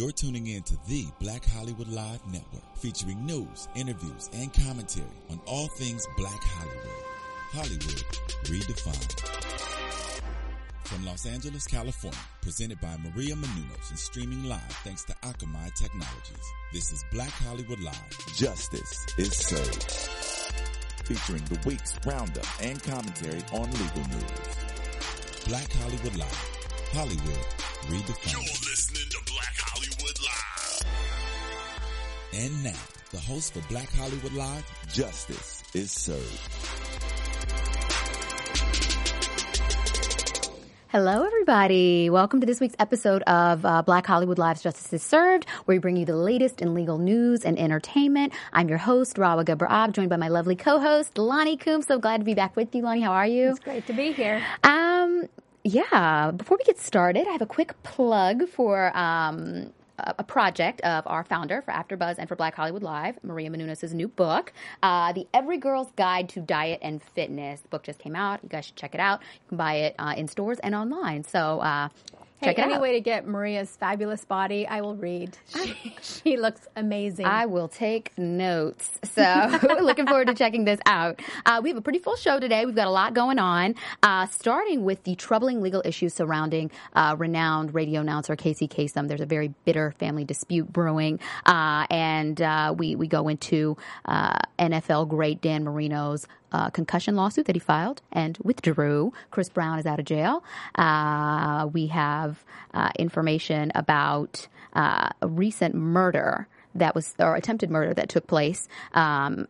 You're tuning in to the Black Hollywood Live Network, featuring news, interviews, and commentary on all things Black Hollywood. Hollywood redefined. From Los Angeles, California, presented by Maria Menounos and streaming live thanks to Akamai Technologies. This is Black Hollywood Live. Justice is served. Featuring the week's roundup and commentary on legal news. Black Hollywood Live. Hollywood redefined. You're listening to Black Hollywood Live. And now, the host for Black Hollywood Live, Justice is Served. Hello, everybody. Welcome to this week's episode of uh, Black Hollywood Live's Justice is Served, where we bring you the latest in legal news and entertainment. I'm your host, Rawa Gabraab, joined by my lovely co-host, Lonnie Coombs. So glad to be back with you, Lonnie. How are you? It's great to be here. Um, yeah. Before we get started, I have a quick plug for um, a project of our founder for AfterBuzz and for Black Hollywood Live, Maria Menounos' new book, uh, The Every Girl's Guide to Diet and Fitness. The book just came out. You guys should check it out. You can buy it uh, in stores and online. So Hey, check any out. way to get Maria's fabulous body, I will read. She, she looks amazing. I will take notes. So looking forward to checking this out. Uh, we have a pretty full show today. We've got a lot going on, uh, starting with the troubling legal issues surrounding uh, renowned radio announcer Casey Kasem. There's a very bitter family dispute brewing, uh, and uh, we we go into uh, NFL great Dan Marino's uh, concussion lawsuit that he filed and withdrew. Chris Brown is out of jail. Uh, we have uh, information about uh, a recent murder that was, or attempted murder that took place. Um,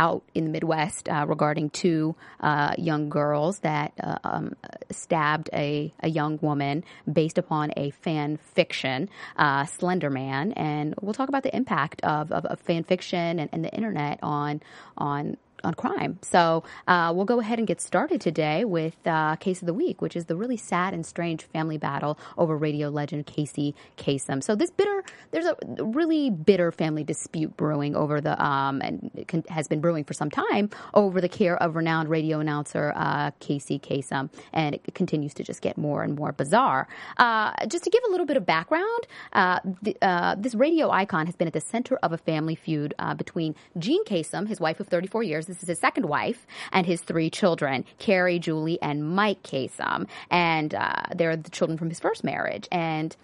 out in the Midwest uh, regarding two uh, young girls that uh, um, stabbed a, a young woman based upon a fan fiction, uh, Slender Man, and we'll talk about the impact of, of, of fan fiction and, and the internet on on on crime. So uh, we'll go ahead and get started today with uh, case of the week, which is the really sad and strange family battle over radio legend Casey Kasem. So this bitter, there's a really bitter family dispute brewing over the, um, and con- has been brewing for some time over the care of renowned radio announcer uh, Casey Kasem, and it continues to just get more and more bizarre. Uh, just to give a little bit of background, uh, the, uh, this radio icon has been at the center of a family feud uh, between Jean Kasem, his wife of 34 years. This is his second wife, and his three children, Kerri, Julie, and Mike Kasem. And uh, they're the children from his first marriage. And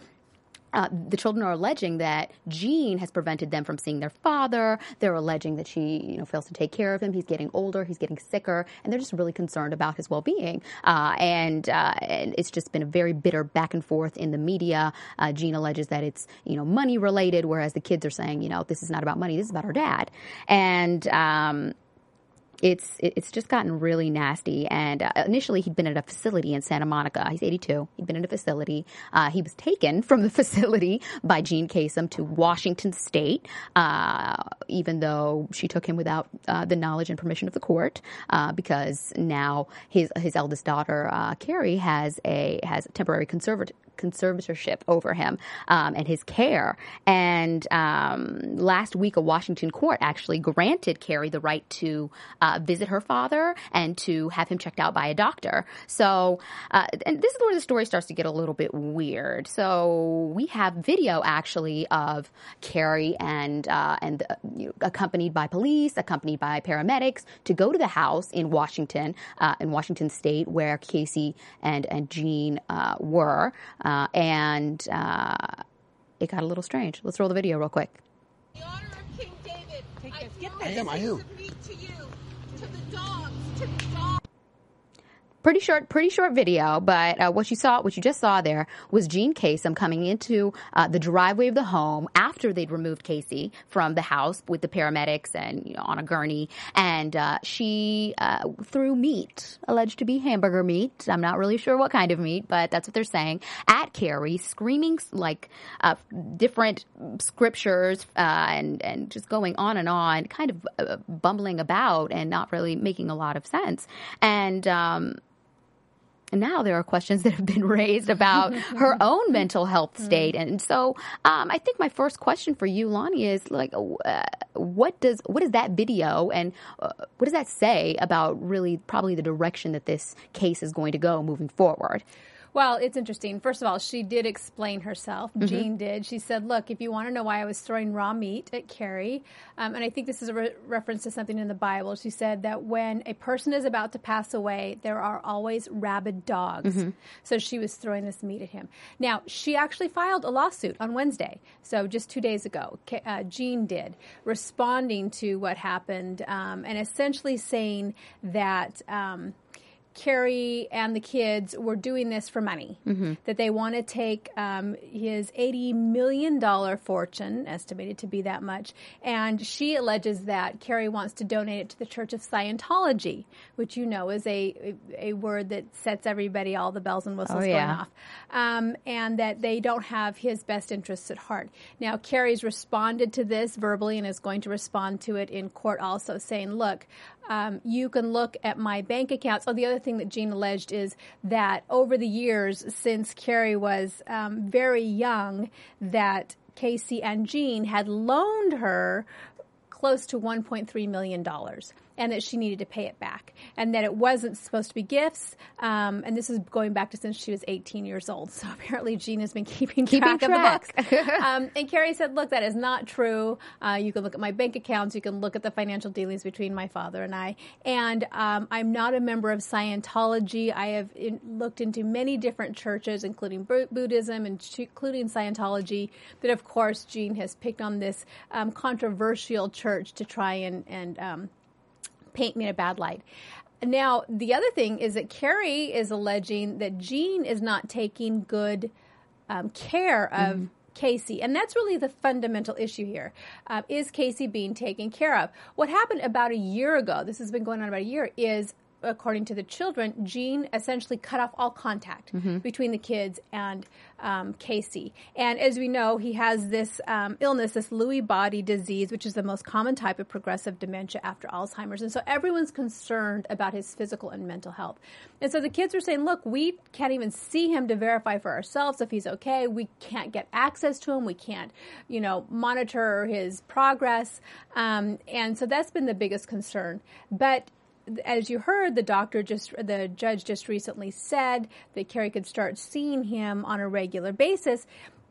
uh, the children are alleging that Jean has prevented them from seeing their father. They're alleging that she, you know, fails to take care of him. He's getting older. He's getting sicker, and they're just really concerned about his well-being. Uh, and, uh, and it's just been a very bitter back and forth in the media. Uh, Jean alleges that it's, you know, money related, whereas the kids are saying, you know, this is not about money. This is about our dad. And um, it's it's just gotten really nasty. And uh, initially, he'd been at a facility in Santa Monica. He's 82. He'd been in a facility. Uh, he was taken from the facility by Jean Kasem to Washington State, uh, even though she took him without uh, the knowledge and permission of the court, uh, because now his his eldest daughter uh, Kerri has a has a temporary conservat- conservatorship over him um, and his care. And um, last week, a Washington court actually granted Kerri the right to uh, visit her father and to have him checked out by a doctor. So, uh, and this is where the story starts to get a little bit weird. So, we have video actually of Kerri and uh, and uh, accompanied by police, accompanied by paramedics, to go to the house in Washington, uh, in Washington State, where Casey and and Jean uh, were, uh, and uh, it got a little strange. Let's roll the video real quick. The honor of King David, I this. give I am, I this am. decree to you, to the dogs, to the dogs. Pretty short, pretty short video, but uh, what you saw, what you just saw there, was Jean Kasem coming into uh, the driveway of the home after they'd removed Casey from the house with the paramedics and you know, on a gurney, and uh, she uh, threw meat, alleged to be hamburger meat. I'm not really sure what kind of meat, but that's what they're saying at Kerri, screaming like uh, different scriptures uh, and and just going on and on, kind of bumbling about and not really making a lot of sense, and. Um, and now there are questions that have been raised about her own mental health state, and so um, I think my first question for you, Lonnie, is like, uh, what does what does that video and uh, what does that say about really probably the direction that this case is going to go moving forward? Well, it's interesting. First of all, she did explain herself. Jean did. She said, "Look, if you want to know why I was throwing raw meat at Kerri, um, and I think this is a re- reference to something in the Bible. She said that when a person is about to pass away, there are always rabid dogs. So she was throwing this meat at him. Now, she actually filed a lawsuit on Wednesday, so just two days ago. Uh, Jean did, responding to what happened, um, and essentially saying that. Um, Kerri and the kids were doing this for money. That they want to take um, his $80 million fortune, estimated to be that much, and she alleges that Kerri wants to donate it to the Church of Scientology, which you know is a, a, word that sets everybody all the bells and whistles Oh, going off. Um, and that they don't have his best interests at heart. Now, Kerri's responded to this verbally and is going to respond to it in court also, saying, look, um, you can look at my bank accounts. Oh, the other thing that Jean alleged is that over the years since Kerri was um, very young, that Casey and Jean had loaned her close to $1.3 million and that she needed to pay it back and that it wasn't supposed to be gifts. Um, and this is going back to since she was 18 years old. So apparently Jean has been keeping, Keeping track, of the books. um, and Kerri said, look, that is not true. Uh, you can look at my bank accounts. You can look at the financial dealings between my father and I. And um, I'm not a member of Scientology. I have in, looked into many different churches, including Bu- Buddhism and ch- including Scientology. That of course, Jean has picked on this um, controversial church to try and, and um, paint me in a bad light. Now, the other thing is that Kerri is alleging that Jean is not taking good um, care of Casey. And that's really the fundamental issue here. Um, is Casey being taken care of? What happened about a year ago, this has been going on about a year, is according to the children, Jean essentially cut off all contact between the kids and um, Casey. And as we know, he has this um, illness, this Lewy body disease, which is the most common type of progressive dementia after Alzheimer's. And so everyone's concerned about his physical and mental health. And so the kids are saying, look, we can't even see him to verify for ourselves if he's okay. We can't get access to him. We can't, you know, monitor his progress. Um, and so that's been the biggest concern. But as you heard, the doctor just, the judge just recently said that Kerri could start seeing him on a regular basis.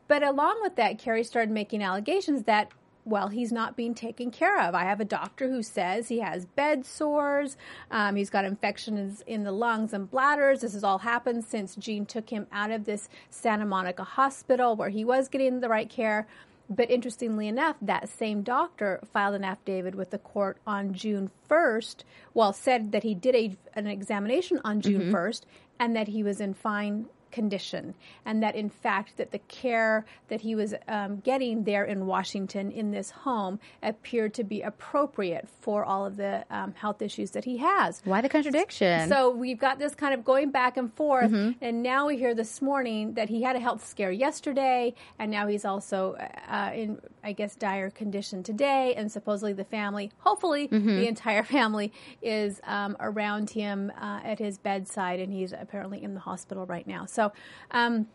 But along with that, Kerri started making allegations that, well, he's not being taken care of. I have a doctor who says he has bed sores. Um, he's got infections in the lungs and bladders. This has all happened since Jean took him out of this Santa Monica hospital where he was getting the right care. But interestingly enough, that same doctor filed an affidavit with the court on June 1st. Well, said that he did a, an examination on June mm-hmm. 1st and that he was in fine condition and that in fact that the care that he was um, getting there in washington in this home appeared to be appropriate for all of the um, health issues that he has Why the contradiction? so we've got this kind of going back and forth, Mm-hmm. and now we hear this morning that he had a health scare yesterday, and now he's also uh, in, I guess, dire condition today, and supposedly the family, hopefully Mm-hmm. the entire family, is um, around him uh, at his bedside, and he's apparently in the hospital right now. So. Um,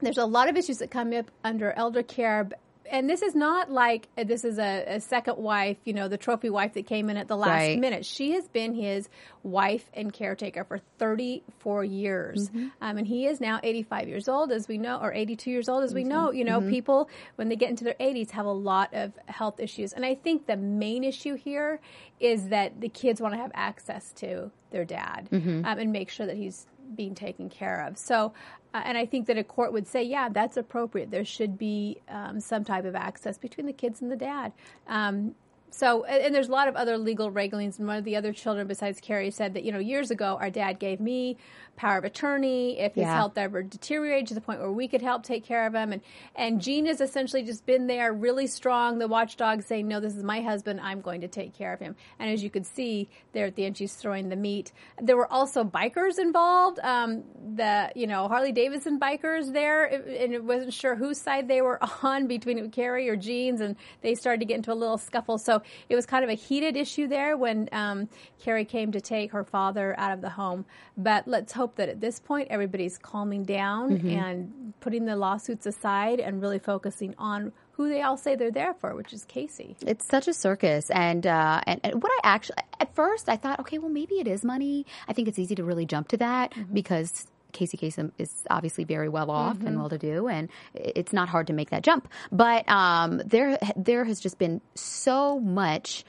there's a lot of issues that come up under elder care. And this is not like uh, this is a, a second wife, you know, the trophy wife that came in at the last Right. minute. She has been his wife and caretaker for 34 years. Mm-hmm. Um, and he is now 85 years old, as we know, or 82 years old, as we know. You Mm-hmm. know, people, when they get into their 80s, have a lot of health issues. And I think the main issue here is that the kids want to have access to their dad Mm-hmm. um, and make sure that he's being taken care of. So, uh, and I think that a court would say, yeah, that's appropriate. There should be um, some type of access between the kids and the dad. Um, so, and, and there's a lot of other legal regulings. And one of the other children, besides Kerri, said that you know years ago our dad gave me power of attorney if his health ever deteriorated to the point where we could help take care of him. And and Jean has essentially just been there, really strong, the watchdog, saying, "No, this is my husband. I'm going to take care of him." And as you could see there at the end, she's throwing the meat. There were also bikers involved. Um, the you know Harley Davidson bikers there, and it wasn't sure whose side they were on between Kerri or Jean's, and they started to get into a little scuffle. So it was kind of a heated issue there when um, Kerri came to take her father out of the home. But let's hope that at this point everybody's calming down and putting the lawsuits aside and really focusing on who they all say they're there for, which is Casey. It's such a circus, and, uh, and and what I actually at first I thought, okay, well maybe it is money. I think it's easy to really jump to that because Casey Kasem is obviously very well off and well to do, and it's not hard to make that jump. But um, there, there has just been so much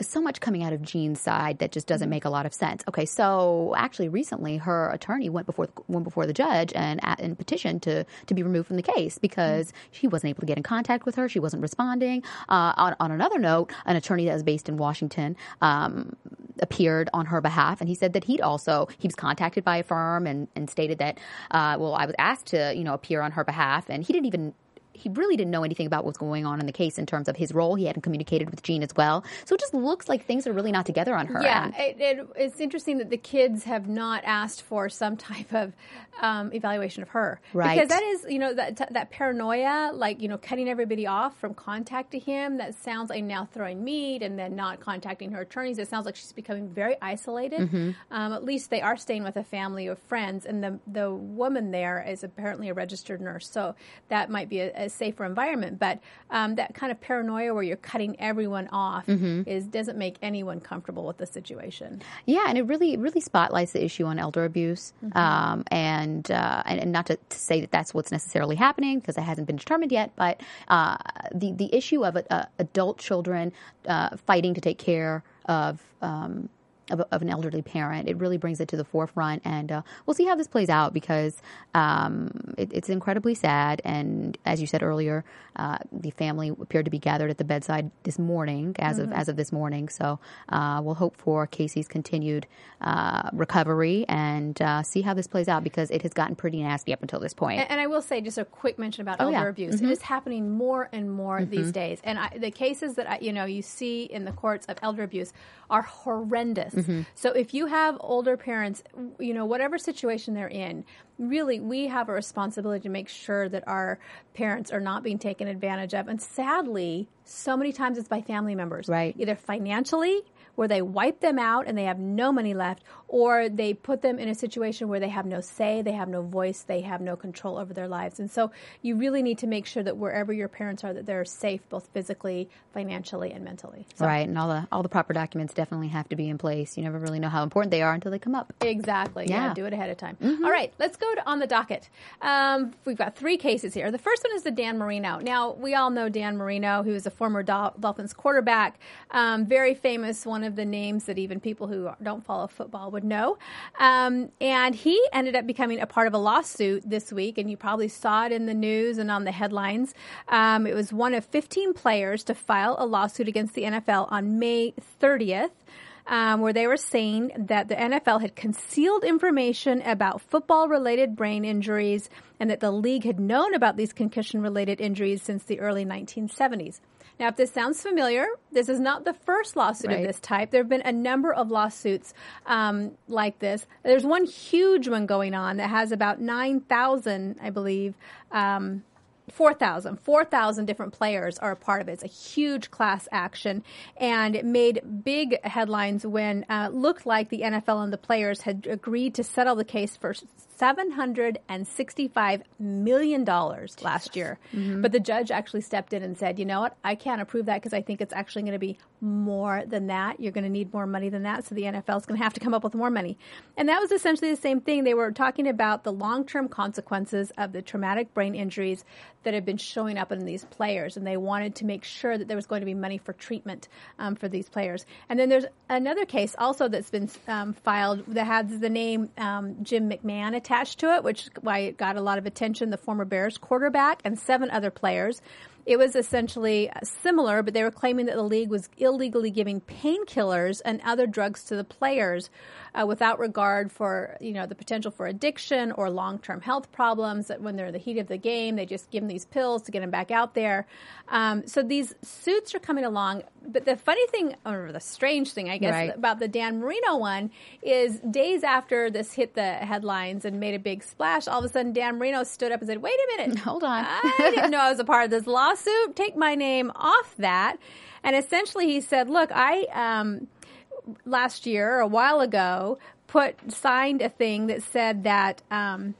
so much coming out of Jean's side that just doesn't make a lot of sense. Okay, so actually, recently her attorney went before went before the judge and and petitioned to to be removed from the case because she wasn't able to get in contact with her. She wasn't responding. Uh, on on another note, an attorney that was based in Washington. Um, appeared on her behalf and he said that he'd also he was contacted by a firm and, and stated that uh, well i was asked to you know appear on her behalf and he didn't even he really didn't know anything about what's going on in the case in terms of his role. He hadn't communicated with Jean as well. So it just looks like things are really not together on her Yeah, end. it, it, it's interesting that the kids have not asked for some type of um, evaluation of her, Right. Because that is, you know, that that paranoia, like you know, cutting everybody off from contact to him. That sounds like now throwing meat and then not contacting her attorneys. It sounds like she's becoming very isolated. Mm-hmm. Um, at least they are staying with a family of friends, and the the woman there is apparently a registered nurse, so that might be a, a safer environment. But um, that kind of paranoia where you're cutting everyone off Mm-hmm. is doesn't make anyone comfortable with the situation. Yeah, and it really really spotlights the issue on elder abuse, um, and, uh, and and not to, to say that that's what's necessarily happening because it hasn't been determined yet, but uh, the the issue of uh, adult children uh, fighting to take care of. Um, of, of an elderly parent, it really brings it to the forefront, and uh, we'll see how this plays out because um, it, it's incredibly sad. And as you said earlier, uh, the family appeared to be gathered at the bedside this morning, as of as of this morning. So uh, we'll hope for Casey's continued uh, recovery and uh, see how this plays out because it has gotten pretty nasty up until this point. And, and I will say just a quick mention about Oh, elder yeah. abuse. It is happening more and more these days, and I, the cases that I, you know you see in the courts of elder abuse are horrendous. Mm-hmm. So if you have older parents, you know whatever situation they're in, really we have a responsibility to make sure that our parents are not being taken advantage of. And sadly, so many times it's by family members, Right. Either financially where they wipe them out and they have no money left, or they put them in a situation where they have no say, they have no voice, they have no control over their lives. And so you really need to make sure that wherever your parents are, that they're safe both physically, financially, and mentally. So Right, and all the all the proper documents definitely have to be in place. You never really know how important they are until they come up. Exactly. Yeah. Yeah. do it ahead of time. All right, let's go to on the docket. Um, we've got three cases here. The first one is the Dan Marino. Now, we all know Dan Marino, who is a former Dol- Dolphins quarterback, um, very famous, one of the names that even people who don't follow football would know. Um, and he ended up becoming a part of a lawsuit this week, and you probably saw it in the news and on the headlines. Um, it was one of 15 players to file a lawsuit against the NFL on May 30th um, where they were saying that the NFL had concealed information about football related brain injuries and that the league had known about these concussion related injuries since the early 1970s. Now, if this sounds familiar, this is not the first lawsuit Right. of this type. There have been a number of lawsuits um, like this. There's one huge one going on that has about 9,000, I believe. Um, 4,000. 4,000 different players are a part of it. It's a huge class action. And it made big headlines when uh, it looked like the NFL and the players had agreed to settle the case for $765 million last year. But the judge actually stepped in and said, you know what? I can't approve that because I think it's actually going to be more than that. You're going to need more money than that. So the NFL is going to have to come up with more money. And that was essentially the same thing. They were talking about the long term consequences of the traumatic brain injuries that have been showing up in these players. And they wanted to make sure that there was going to be money for treatment um, for these players. And then there's another case also that's been um, filed that has the name um, Jim McMahon attached to it, which why it got a lot of attention. The former Bears quarterback and seven other players. It was essentially uh, similar, but they were claiming that the league was illegally giving painkillers and other drugs to the players uh, without regard for you know the potential for addiction or long-term health problems. That when they're in the heat of the game, they just give them these pills to get them back out there. Um, so these suits are coming along. But the funny thing, or the strange thing, I guess, Right. about the Dan Marino one is days after this hit the headlines and made a big splash, all of a sudden Dan Marino stood up and said, "Wait a minute, Hold on. I didn't know I was a part of this lawsuit. Take my name off that." And essentially, he said, "Look, I um, last year, a while ago, put signed a thing that said that." Um,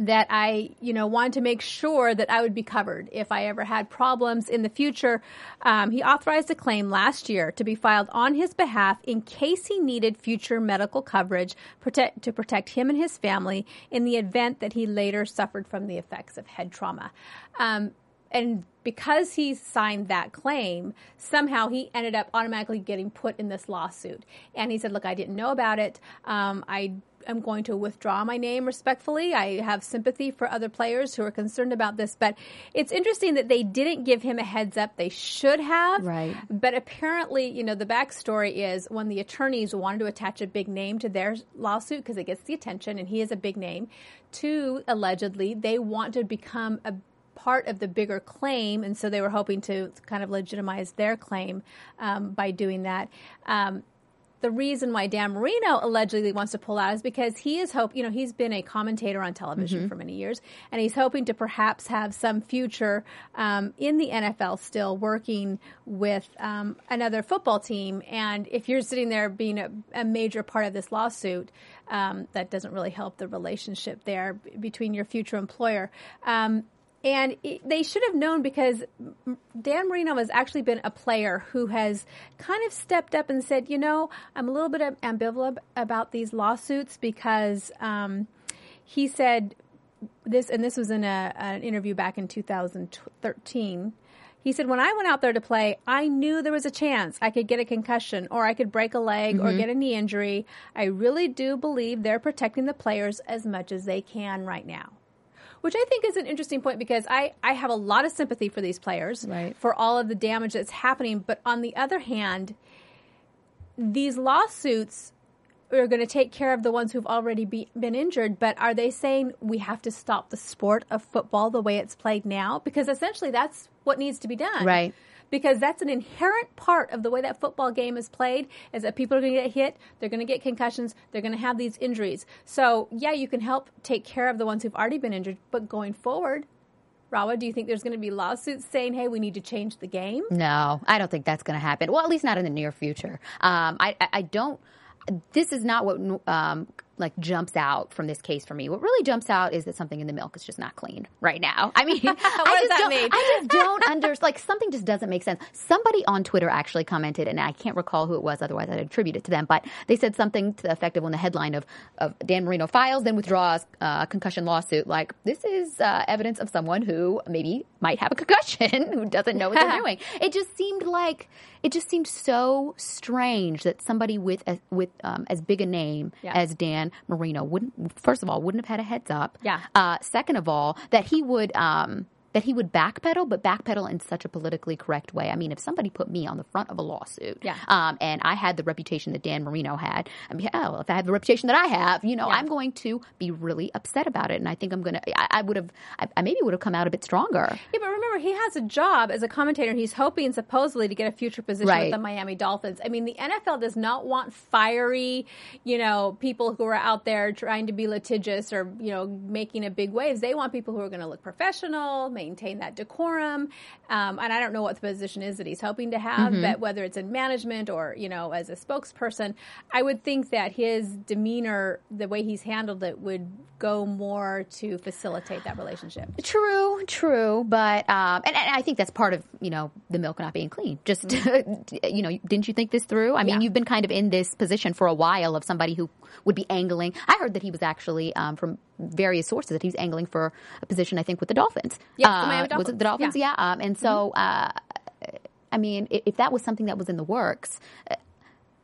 that I, you know, wanted to make sure that I would be covered if I ever had problems in the future. Um, he authorized a claim last year to be filed on his behalf in case he needed future medical coverage protect, to protect him and his family in the event that he later suffered from the effects of head trauma. Um, and because he signed that claim, somehow he ended up automatically getting put in this lawsuit. And he said, "Look, I didn't know about it. Um, I am going to withdraw my name respectfully. I have sympathy for other players who are concerned about this, but it's interesting that they didn't give him a heads up. They should have, Right. But apparently, you know, the backstory is when the attorneys wanted to attach a big name to their lawsuit because it gets the attention, and he is a big name. Two, allegedly, they want to become a part of the bigger claim, and so they were hoping to kind of legitimize their claim um, by doing that. Um, the reason why Dan Marino allegedly wants to pull out is because he is hope you know he's been a commentator on television for many years and he's hoping to perhaps have some future um, in the NFL still working with um, another football team. And if you're sitting there being a, a major part of this lawsuit um, that doesn't really help the relationship there b- between your future employer. Um, and it, they should have known because Dan Marino has actually been a player who has kind of stepped up and said, you know, I'm a little bit ambivalent about these lawsuits because um, he said this, and this was in a, an interview back in 2013. He said, when I went out there to play, I knew there was a chance I could get a concussion or I could break a leg or get a knee injury. I really do believe they're protecting the players as much as they can right now which I think is an interesting point because I, I have a lot of sympathy for these players Right. for all of the damage that's happening. But on the other hand, these lawsuits are going to take care of the ones who've already be, been injured. But are they saying we have to stop the sport of football the way it's played now? Because essentially that's what needs to be done. Right. Because that's an inherent part of the way that football game is played is that people are going to get hit, they're going to get concussions, they're going to have these injuries. So, yeah, you can help take care of the ones who've already been injured, but going forward, Rawa, do you think there's going to be lawsuits saying, hey, we need to change the game? No, I don't think that's going to happen. Well, at least not in the near future. Um, I, I, I don't. This is not what um, like jumps out from this case for me. What really jumps out is that something in the milk is just not clean right now. I mean, I does just that don't, mean? I just don't under like something just doesn't make sense. Somebody on Twitter actually commented, and I can't recall who it was. Otherwise, I'd attribute it to them. But they said something to the effect of when the headline of, of Dan Marino files then withdraws uh, a concussion lawsuit. Like this is uh, evidence of someone who maybe might have a concussion who doesn't know what they're doing. It just seemed like it just seemed so strange that somebody with a, with um, as big a name Yeah. as Dan Marino wouldn't first of all wouldn't have had a heads up. Yeah. Uh, second of all, that he would um, that he would backpedal, but backpedal in such a politically correct way. I mean, if somebody put me on the front of a lawsuit, Yeah. um, and I had the reputation that Dan Marino had, I mean, hell, if I have the reputation that I have, you know, Yeah. I'm going to be really upset about it, and I think I'm gonna, I, I would have, I, I maybe would have come out a bit stronger. Yeah, but remember, he has a job as a commentator. and He's hoping supposedly to get a future position Right. with the Miami Dolphins. I mean, the NFL does not want fiery, you know, people who are out there trying to be litigious or, you know, making a big waves. They want people who are going to look professional, maintain that decorum. Um, and I don't know what the position is that he's hoping to have, Mm-hmm. but whether it's in management or, you know, as a spokesperson, I would think that his demeanor, the way he's handled it, would go more to facilitate that relationship. True, true, but um, and, and I think that's part of you know the milk not being clean. Just you know, didn't you think this through? I mean, Yeah. you've been kind of in this position for a while of somebody who would be angling. I heard that he was actually um, from various sources that he's angling for a position. I think with the Dolphins. Yes, the Uh, Miami Was it Dolphins. the Dolphins? Yeah. Yeah. Um, and so, uh, I mean, i- if that was something that was in the works. uh,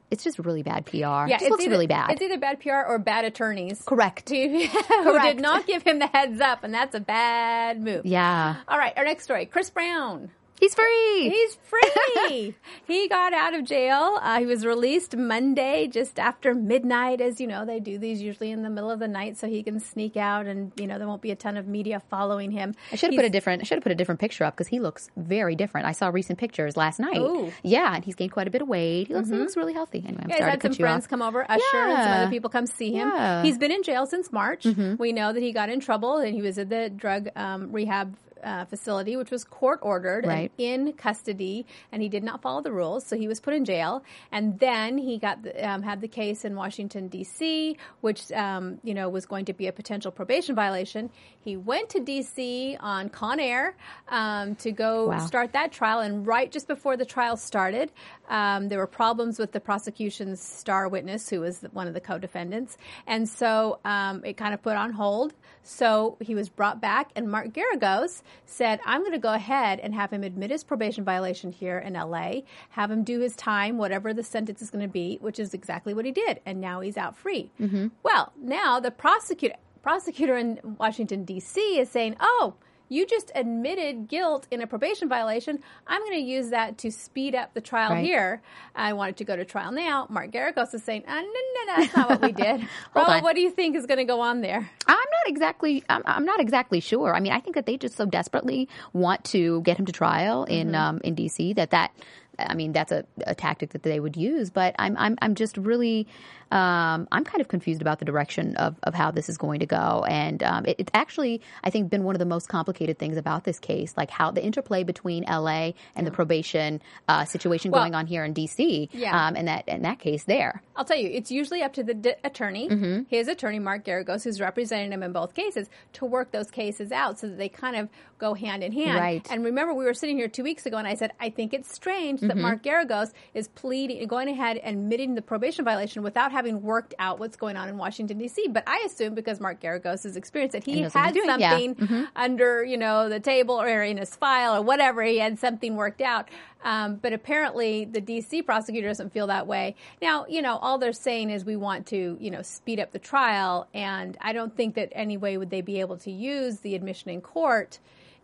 It's just really bad PR. Yeah, it looks either, really bad. It's either bad PR or bad attorneys. Correct. Who, who Correct. did not give him the heads up, and that's a bad move. Yeah, All right, our next story: Chris Brown. He's free. He's free. he got out of jail. Uh, he was released Monday, just after midnight. As you know, they do these usually in the middle of the night, so he can sneak out, and you know there won't be a ton of media following him. I should have put a different. I should have put a different picture up because he looks very different. I saw recent pictures last night. Ooh. Yeah, and he's gained quite a bit of weight. He looks, he looks really healthy. Anyway, I'm Yeah, he's sorry had to some friends off. come over, Usher and some other people come see him. Yeah. Mm-hmm. He's been in jail since March. We know that he got in trouble and he was at the drug um, rehab uh, facility, which was court ordered Right. and in custody, and he did not follow the rules, so he was put in jail. And then he got the, um, had the case in Washington D.C., which um, you know was going to be a potential probation violation. He went to D.C. on Con Air um, to go Wow. start that trial, and right just before the trial started, um, there were problems with the prosecution's star witness, who was one of the co-defendants, and so um, it kind of put on hold. So he was brought back, and Mark Geragos said, "I'm going to go ahead and have him admit his probation violation here in L.A. Have him do his time, whatever the sentence is going to be, which is exactly what he did, and now he's out free." Mm-hmm. Well, now the prosecutor prosecutor in Washington D.C. is saying, "Oh." You just admitted guilt in a probation violation. I'm going to use that to speed up the trial Right. here. I wanted to go to trial now. Mark Geragos is saying, uh, no, no, no, that's not what we did. On. what do you think is going to go on there? I'm not exactly. I'm, I'm not exactly sure. I mean, I think that they just so desperately want to get him to trial in Mm-hmm. um, in DC that that. I mean, that's a, a tactic that they would use. But I'm I'm I'm just really. Um, I'm kind of confused about the direction of, of how this is going to go, and um, it, it's actually I think been one of the most complicated things about this case, like how the interplay between LA and the probation uh, situation Well, going on here in DC, Yeah. um, and that in that case there. I'll tell you, it's usually up to the d- attorney, Mm-hmm. his attorney, Mark Geragos, who's representing him in both cases, to work those cases out so that they kind of go hand in hand. Right. And remember, we were sitting here two weeks ago, and I said, I think it's strange Mm-hmm. that Mark Geragos is pleading, going ahead and admitting the probation violation without having worked out what's going on in Washington, D.C. But I assume because Mark Geragos has experienced that he And knows what had doing, yeah. something Mm-hmm. under, you know, the table or in his file or whatever. He had something worked out. Um, but apparently, the D.C. prosecutor doesn't feel that way. Now, you know, all they're saying is we want to, you know, speed up the trial, and I don't think that any way would they be able to use the admission in court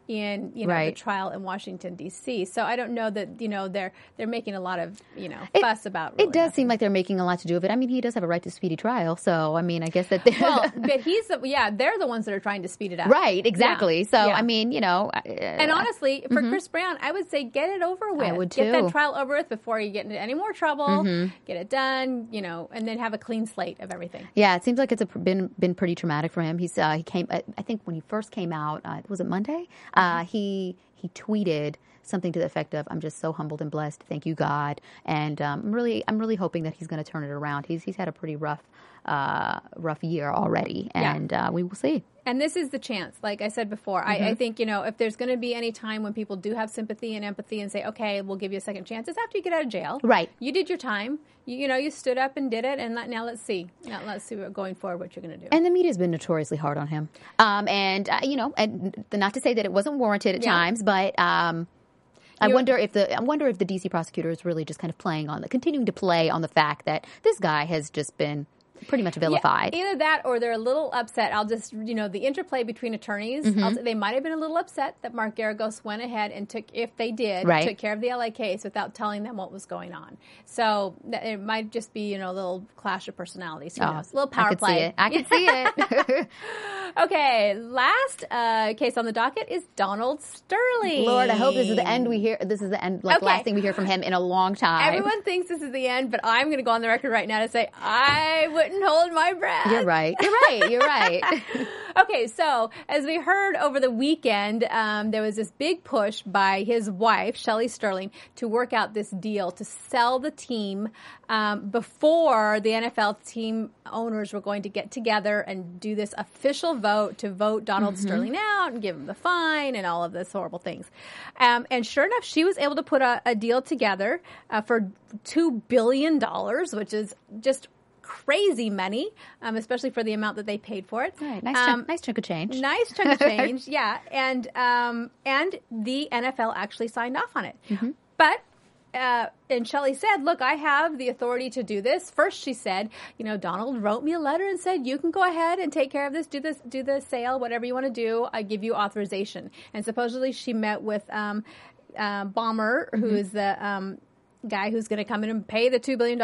in you know Right. the trial in Washington D.C. So I don't know that you know they're they're making a lot of you know It- fuss about. It really does nothing. seem like they're making a lot to do with it. I mean, he does have a right to speedy trial, so I mean, I guess that they're well, but he's the, yeah, they're the ones that are trying to speed it up. right, exactly. Yeah. So Yeah. I mean, you know, uh, And honestly, for Chris Brown, I would say get it over with. would Get too. Mm-hmm. that trial over with before you get into any more trouble. Get it done, you know, and then have a clean slate of everything. yeah, it seems like it's a, been been pretty traumatic for him. He's uh, he came, I I think when he first came out, uh, was it Monday? Uh, he he tweeted something to the effect of, "I'm just so humbled and blessed. Thank you, God." And um, I'm really I'm really hoping that he's going to turn it around. He's he's had a pretty rough uh, rough year already, Yeah. and uh, we will see. And this is the chance, like I said before. Mm-hmm. I, I think, you know, if there's going to be any time when people do have sympathy and empathy and say, okay, we'll give you a second chance, it's after you get out of jail. Right. You did your time. You, you know, you stood up and did it. And let, now let's see. Now let's see what, going forward what you're going to do. And the media's been notoriously hard on him. Um, and uh, you know, and not to say that it wasn't warranted at Yeah. times, but um, I wonder if the I wonder if the DC prosecutor is really just kind of playing on the continuing to play on the fact that this guy has just been pretty much vilified. Yeah, either that or they're a little upset. I'll just, you know, the interplay between attorneys, Mm-hmm. They might have been a little upset that Mark Geragos went ahead and took, if they did, Right. took care of the LA case without telling them what was going on. So it might just be, you know, a little clash of personalities. Who Oh, knows? A little power I play. see it. I can see it. Okay, last uh, case on the docket is Donald Sterling. Lord, I hope this is the end we hear. This is the end, like Okay. last thing we hear from him in a long time. Everyone thinks this is the end, but I'm going to go on the record right now to say I wouldn't hold my breath. You're right. You're right. You're right. Okay, so as we heard over the weekend, um, there was this big push by his wife, Shelly Sterling, to work out this deal to sell the team um, before the NFL team owners were going to get together and do this official vote to vote Donald Sterling out and give him the fine and all of this horrible things. Um, and sure enough, she was able to put a, a deal together uh, for $2 billion, which is just crazy money, um, especially for the amount that they paid for it. Right. Nice, Um, chunk, nice chunk of change. Nice chunk of change, yeah, and um, and the NFL actually signed off on it. Mm-hmm. But uh, and Shelley said, "Look, I have the authority to do this." First, she said, "You know, Donald wrote me a letter and said you can go ahead and take care of this, do this, do the sale, whatever you want to do. I give you authorization." And supposedly, she met with um, uh, Ballmer, who Mm-hmm. is the um, guy who's going to come in and pay the $2 billion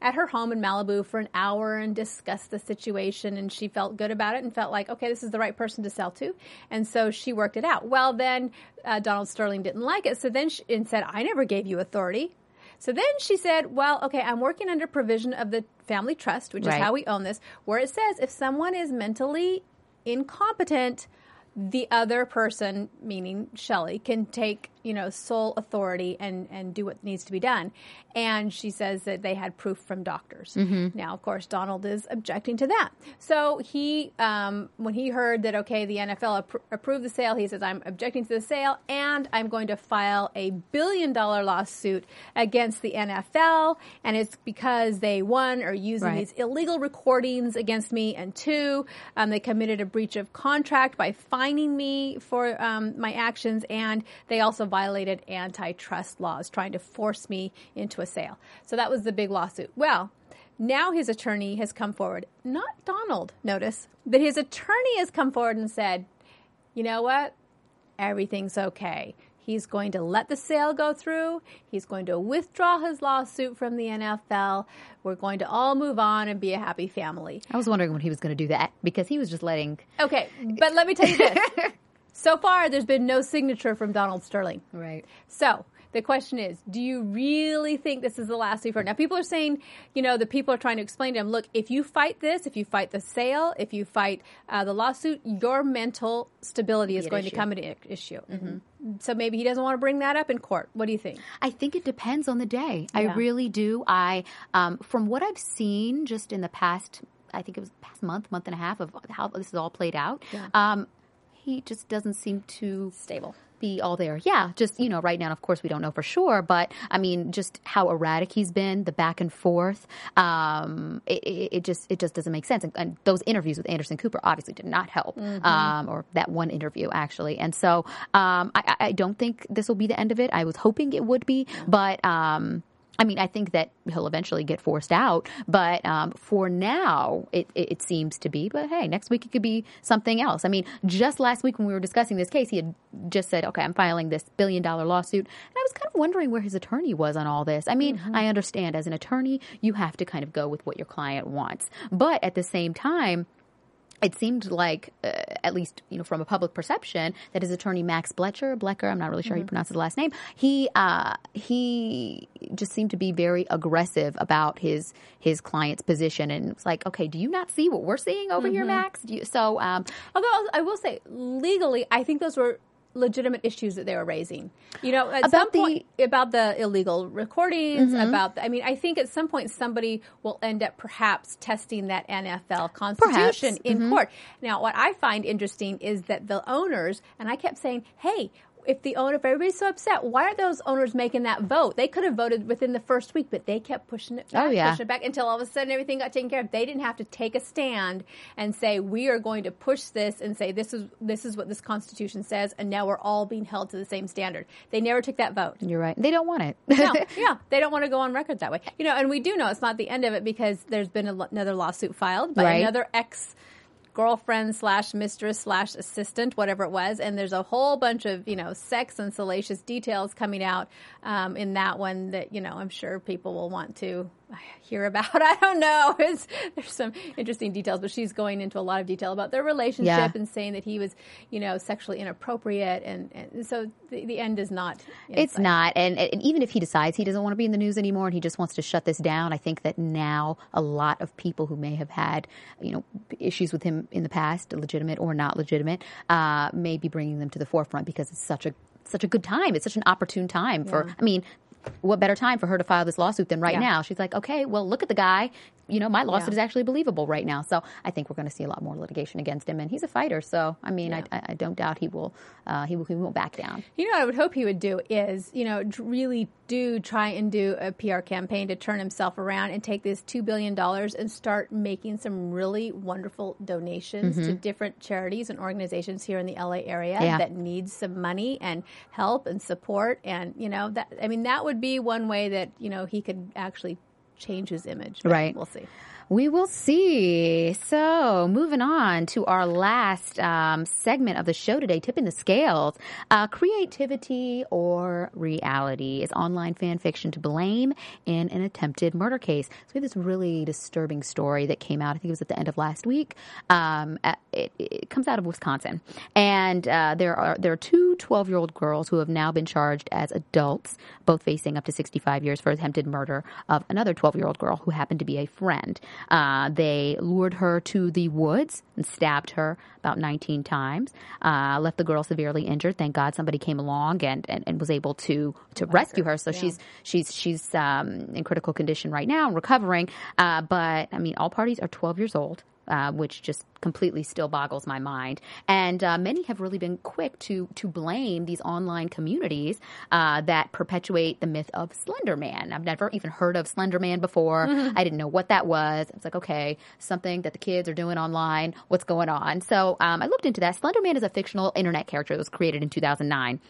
at her home in Malibu for an hour and discuss the situation. And she felt good about it and felt like, okay, this is the right person to sell to. And so she worked it out. Well, then uh, Donald Sterling didn't like it. So then she and said, I never gave you authority. So then she said, well, okay, I'm working under provision of the family trust, which Right. is how we own this, where it says if someone is mentally incompetent, the other person, meaning Shelley, can take you know sole authority and and do what needs to be done. And she says that they had proof from doctors. Now, of course, Donald is objecting to that. So he, um, when he heard that okay, the NFL appro- approved the sale, he says, "I'm objecting to the sale, and I'm going to file a billion dollar lawsuit against the NFL, and it's because they one are using Right. these illegal recordings against me, and two, um, they committed a breach of contract by fining me for um, my actions, and they also violated antitrust laws, trying to force me into a sale. So that was the big lawsuit. Well, now his attorney has come forward, not Donald, notice, but his attorney has come forward and said, you know what? Everything's okay. He's going to let the sale go through. He's going to withdraw his lawsuit from the NFL. We're going to all move on and be a happy family. I was wondering when he was going to do that because he was just letting. Okay, but let me tell you this. so far, there's been no signature from Donald Sterling. Right. So the question is, do you really think this is the last we've heard? Now, people are saying, you know, the people are trying to explain to him, look, if you fight this, if you fight the sale, if you fight uh, the lawsuit, your mental stability is going to issue. come into issue. So maybe he doesn't want to bring that up in court. What do you think? I think it depends on the day. I really do. I, um, from what I've seen just in the past, I think it was past month, month and a half of how this is all played out. Um, he just doesn't seem to Stable. be all there. Yeah, just you know, right now, of course, we don't know for sure, but I mean, just how erratic he's been, the back and forth. Um, it, it, it just it just doesn't make sense. And, and those interviews with Anderson Cooper obviously did not help, um, or that one interview actually. And so um, I, I I don't think this will be the end of it. I was hoping it would be, but. I mean, I think that he'll eventually get forced out, but um, for now, it, it, it seems to be. But hey, next week it could be something else. I mean, just last week when we were discussing this case, he had just said, "Okay, I'm filing this billion dollar lawsuit," and I was kind of wondering where his attorney was on all this. I mean, I understand as an attorney, you have to kind of go with what your client wants, but at the same time it seemed like, uh, at least you know, from a public perception, that his attorney Max Blecher, Blecker, I'm not really sure how you pronounce his last name. He uh, he just seemed to be very aggressive about his his client's position, and it's like, okay, do you not see what we're seeing over here, Max? Do you, so um, Although I will say, legally, I think those were legitimate issues that they were raising. You know, at About some the- point about the illegal recordings, Mm-hmm. about the, I mean, I think at some point somebody will end up perhaps testing that NFL constitution in Mm-hmm. court. Now, what I find interesting is that the owners, and I kept saying, hey. If the owner, if everybody's so upset, why are those owners making that vote? They could have voted within the first week, but they kept pushing it back, Oh, yeah. pushing it back until all of a sudden everything got taken care of. They didn't have to take a stand and say we are going to push this and say this is this is what this Constitution says, and now we're all being held to the same standard. They never took that vote. you're right. They don't want it. No, yeah, they don't want to go on record that way. You know, and we do know it's not the end of it because there's been a, another lawsuit filed by Right. another ex girlfriend slash mistress slash assistant, whatever it was, and there's a whole bunch of you know sex and salacious details coming out um, in that one that you know I'm sure people will want to hear about. I don't know. It's, there's some interesting details, but she's going into a lot of detail about their relationship Yeah. and saying that he was you know sexually inappropriate, and, and so the, the end is not. It's sight. not, and, and even if he decides he doesn't want to be in the news anymore and he just wants to shut this down, I think that now a lot of people who may have had, you know, issues with him in the past, legitimate or not legitimate, uh, may be bringing them to the forefront because it's such a such a good time. It's such an opportune time for. I mean. What better time for her to file this lawsuit than right Yeah. now? She's like, okay, well, look at the guy. You know, my lawsuit Yeah. is actually believable right now. So I think we're going to see a lot more litigation against him, and he's a fighter. So I mean, I, I, I don't doubt he will. Uh, he will. He won't back down. You know what I would hope he would do is, you know, really do try and do a PR campaign to turn himself around and take this $2 billion and start making some really wonderful donations to mm-hmm. different charities and organizations here in the LA area Yeah. that need some money and help and support. And, you know, that, I mean, that would be one way that, you know, he could actually change his image. Right. We'll see. We will see. So, moving on to our last um, segment of the show today, tipping the scales. Uh, creativity or reality is online fan fiction to blame in an attempted murder case. So, we have this really disturbing story that came out. I think it was at the end of last week. Um, it, it comes out of Wisconsin, and uh, there are there are two 12 year old girls who have now been charged as adults, both facing up to 65 years for attempted murder of another 12 year old girl who happened to be a friend. Uh, they lured her to the woods and stabbed her about 19 times, uh, left the girl severely injured. Thank God somebody came along and, and, and was able to, to rescue her. So she's, she's, she's um, in critical condition right now and recovering. Uh, but I mean, all parties are 12 years old uh, which just completely still boggles my mind. And uh, many have really been quick to to blame these online communities uh, that perpetuate the myth of Slender Man. I've never even heard of Slender Man before. I didn't know what that was. I was like okay, something that the kids are doing online. What's going on? So um, I looked into that. Slender Man is a fictional internet character that was created in 2009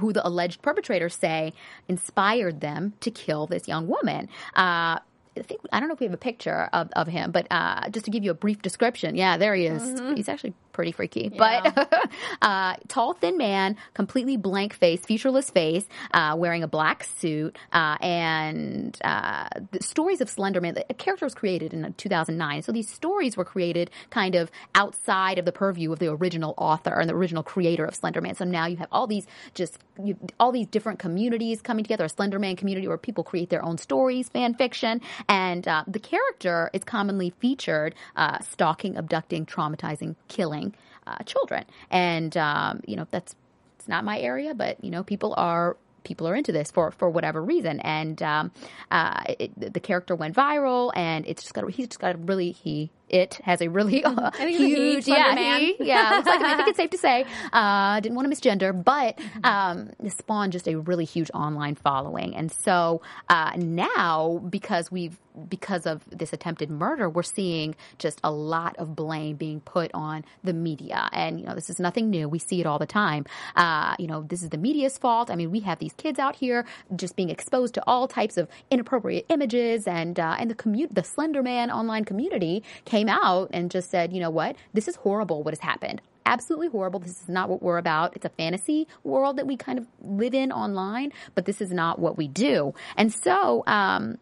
who the alleged perpetrators say inspired them to kill this young woman. Uh, think I don't know if we have a picture of, of him, but uh, just to give you a brief description, yeah, there he is. He's actually pretty freaky, but uh, tall, thin man, completely blank face, featureless face, uh, wearing a black suit, uh, and uh, the stories of Slender Man. The character was created in 2009, so these stories were created kind of outside of the purview of the original author and the original creator of Slender Man. So now you have all these just you, all these different communities coming together, a Slender Man community where people create their own stories, fan fiction, and uh, the character is commonly featured uh, stalking, abducting, traumatizing, killing uh, children. And um, you know that's it's not my area, but you know people are people are into this for for whatever reason. And um, uh, it, the character went viral, and it's just got he's just got a really he it has a really uh, it's huge yeah he, yeah looks like, I think it's safe to say uh, didn't want to misgender, but um, it spawned just a really huge online following, and so uh, now because we've because of this attempted murder, we're seeing just a lot of blame being put on the media, and you know this is nothing new. We see it all the time. Uh, you know this is the media's fault. I mean we have these kids out here just being exposed to all types of inappropriate images, and uh, and the commu- the Slender Man online community came out and just said, you know what, this is horrible. What has happened? absolutely horrible. This is not what we're about. It's a fantasy world that we kind of live in online, but this is not what we do. And so, um,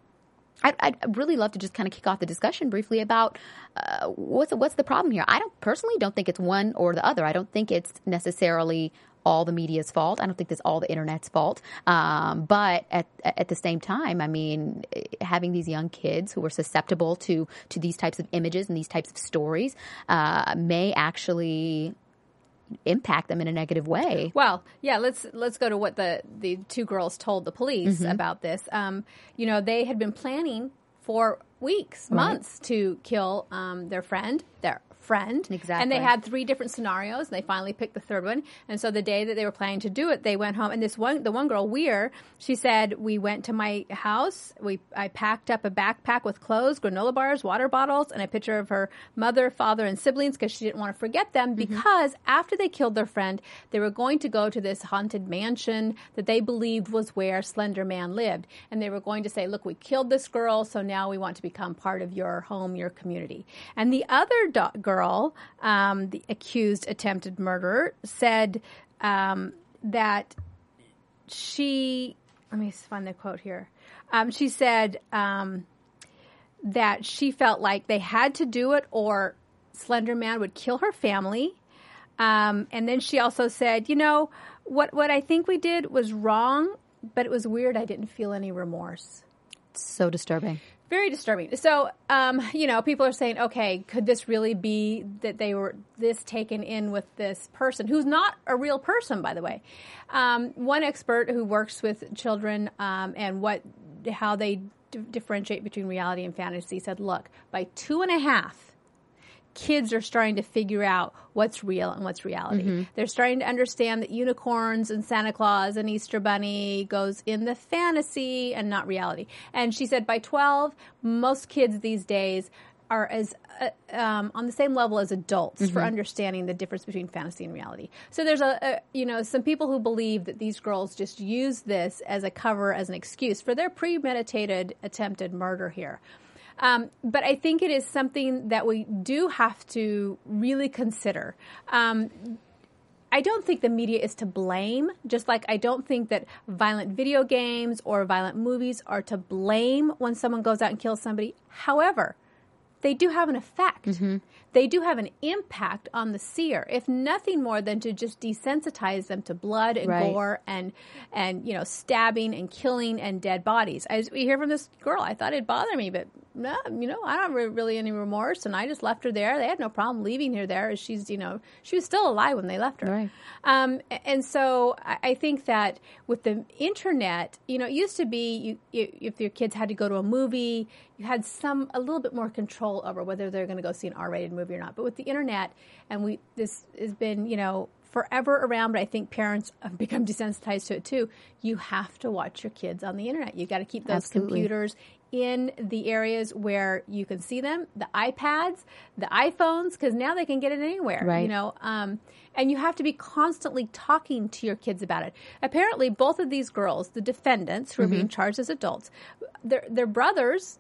I'd, I'd really love to just kind of kick off the discussion briefly about uh, what's what's the problem here. I don't personally don't think it's one or the other. I don't think it's necessarily all the media's fault. I don't think it's all the internet's fault. Um, but at at the same time, I mean, having these young kids who are susceptible to to these types of images and these types of stories uh, may actually impact them in a negative way. Well, yeah, let's let's go to what the the two girls told the police Mm-hmm. about this. Um, you know, they had been planning for weeks, months to kill um, their friend, their friend. Exactly. And they had three different scenarios, and they finally picked the third one. And so the day that they were planning to do it, they went home. And this one, the one girl, Weier, she said, "We went to my house. We I packed up a backpack with clothes, granola bars, water bottles, and a picture of her mother, father, and siblings because she didn't want to forget them. Mm-hmm. Because after they killed their friend, they were going to go to this haunted mansion that they believed was where Slender Man lived, and they were going to say, "Look, we killed this girl, so now we want to become part of your home, your community." And the other do- girl, um, the accused attempted murderer, said um, that she. Let me find the quote here. Um, she said um, that she felt like they had to do it, or Slender Man would kill her family. Um, and then she also said, you know, what what I think we did was wrong, but it was weird. I didn't feel any remorse. So disturbing. Very disturbing. So, um, you know, people are saying, okay, could this really be that they were this taken in with this person who's not a real person, by the way? Um, one expert who works with children um, and what how they d- differentiate between reality and fantasy said, look, by two and a half, kids are starting to figure out what's real and what's reality. They're starting to understand that unicorns and Santa Claus and Easter Bunny goes in the fantasy and not reality. And she said by 12, most kids these days are as uh, um, on the same level as adults for understanding the difference between fantasy and reality. So there's a, a you know some people who believe that these girls just use this as a cover as an excuse for their premeditated attempted murder here. Um, but I think it is something that we do have to really consider. Um, I don't think the media is to blame, just like I don't think that violent video games or violent movies are to blame when someone goes out and kills somebody. However, they do have an effect. They do have an impact on the seer, if nothing more than to just desensitize them to blood and Right. gore and and you know stabbing and killing and dead bodies. As we hear from this girl, I thought it'd bother me, but no, you know, I don't re- really any remorse, and I just left her there. They had no problem leaving her there. as She's you know she was still alive when they left her. Right. Um, and so I, I think that with the internet, you know, it used to be you, you, if your kids had to go to a movie, you had some a little bit more control over whether they're going to go see an R-rated movie or not. But with the internet, and we this has been you know forever around, but I think parents have become desensitized to it too. You have to watch your kids on the internet. You got to keep those Absolutely. computers in the areas where you can see them, the iPads, the iPhones, because now they can get it anywhere. Right. You know, um, and you have to be constantly talking to your kids about it. Apparently, both of these girls, the defendants who are being charged as adults, their their brothers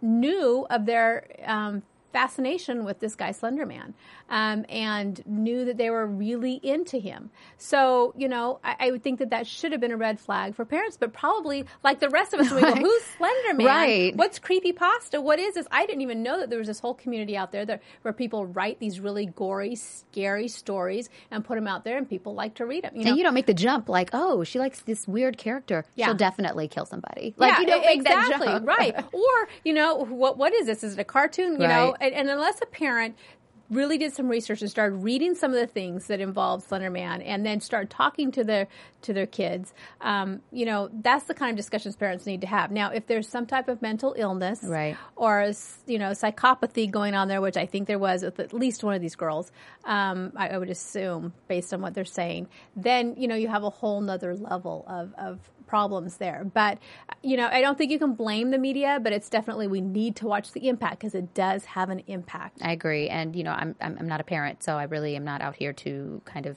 knew of their um, fascination with this guy Slenderman, um, and knew that they were really into him. So you know, I, I would think that that should have been a red flag for parents, but probably like the rest of us, we go, "Who's Slenderman? Right. What's creepy pasta? What is this?" I didn't even know that there was this whole community out there that where people write these really gory, scary stories and put them out there, and people like to read them. You know, and you don't make the jump like, oh, she likes this weird character. Yeah. She'll definitely kill somebody. Like yeah, you don't make exactly that jump. right. Or you know what? What is this? Is it a cartoon? You know, Right. And, and unless a parent really did some research and started reading some of the things that involve Slenderman, and then start talking to their to their kids, um, you know, that's the kind of discussions parents need to have. Now, if there's some type of mental illness, Right. or you know psychopathy going on there, which I think there was with at least one of these girls. Um, I, I would assume based on what they're saying. Then you know you have a whole nother level of, of problems there. But you know I don't think you can blame the media, but it's definitely we need to watch the impact because it does have an impact. I agree, and you know, I'm, I'm I'm not a parent, so I really am not out here to kind of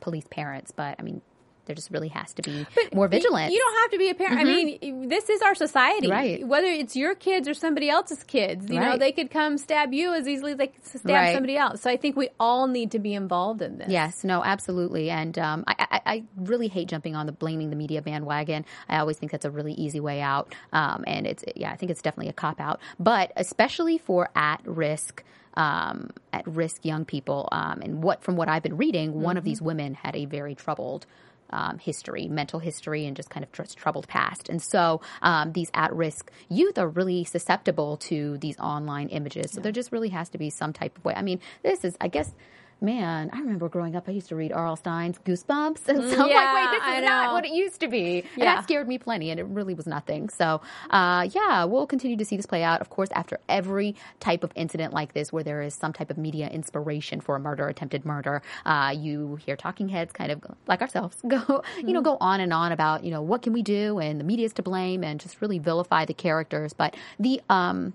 police parents. But I mean, there just really has to be more vigilant. You don't have to be a parent. I mean, this is our society. Mm-hmm. Right. Whether it's your kids or somebody else's kids, you know, they could come stab you as easily as they could stab Right. somebody else. So I think we all need to be involved in this. Yes, no, absolutely, and um, I, I, I really hate jumping on the blaming the media bandwagon. I always think that's a really easy way out, um, and it's yeah, I think it's definitely a cop out. But especially for at risk. Um, at risk young people, um, and what from what I've been reading, one of these women had a very troubled um, history, mental history, and just kind of tr- troubled past. And so um, these at risk youth are really susceptible to these online images. So there just really has to be some type of way. I mean, this is, I guess. Man, I remember growing up. I used to read R.L. Stine's Goosebumps, and so I'm like, "Wait, this is not what it used to be." And Yeah. that scared me plenty, and it really was nothing. So, uh, yeah, we'll continue to see this play out. Of course, after every type of incident like this, where there is some type of media inspiration for a murder, attempted murder, uh, you hear talking heads, kind of like ourselves, go, you know, go on and on about, you know, what can we do, and the media is to blame, and just really vilify the characters. But the um,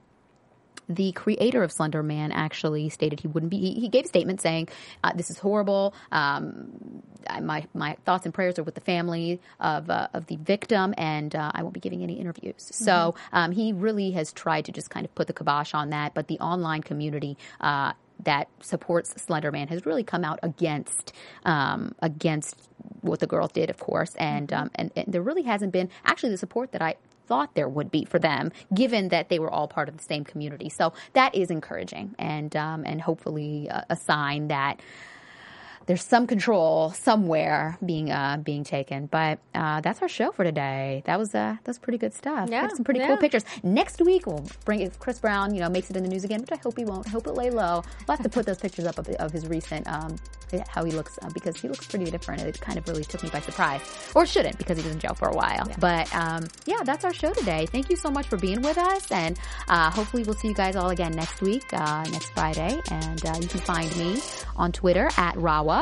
the creator of Slender Man actually stated he wouldn't be. He, he gave a statement saying, uh, "This is horrible. Um, I- my my thoughts and prayers are with the family of uh, of the victim, and uh, I won't be giving any interviews." So um, he really has tried to just kind of put the kibosh on that. But the online community. Uh, that supports Slenderman has really come out against um, against what the girls did, of course, and, um, and and there really hasn't been actually the support that I thought there would be for them, given that they were all part of the same community. So that is encouraging, and um, and hopefully a, a sign that there's some control somewhere being uh, being taken. But uh, that's our show for today. That was uh, that was pretty good stuff. Yeah, some pretty yeah. cool pictures. Next week we'll bring if Chris Brown, you know, makes it in the news again, which I hope he won't. I hope it lay low. We'll have to put those pictures up of, of his recent um, how he looks uh, because he looks pretty different. It kind of really took me by surprise, or shouldn't because he was in jail for a while. But um, yeah, that's our show today. Thank you so much for being with us, and uh, hopefully we'll see you guys all again next week, uh, next Friday. And uh, you can find me on Twitter at Rawa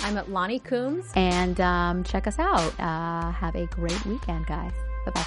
I'm at Lonnie Coombs. and um, check us out. Uh, have a great weekend, guys. Bye bye.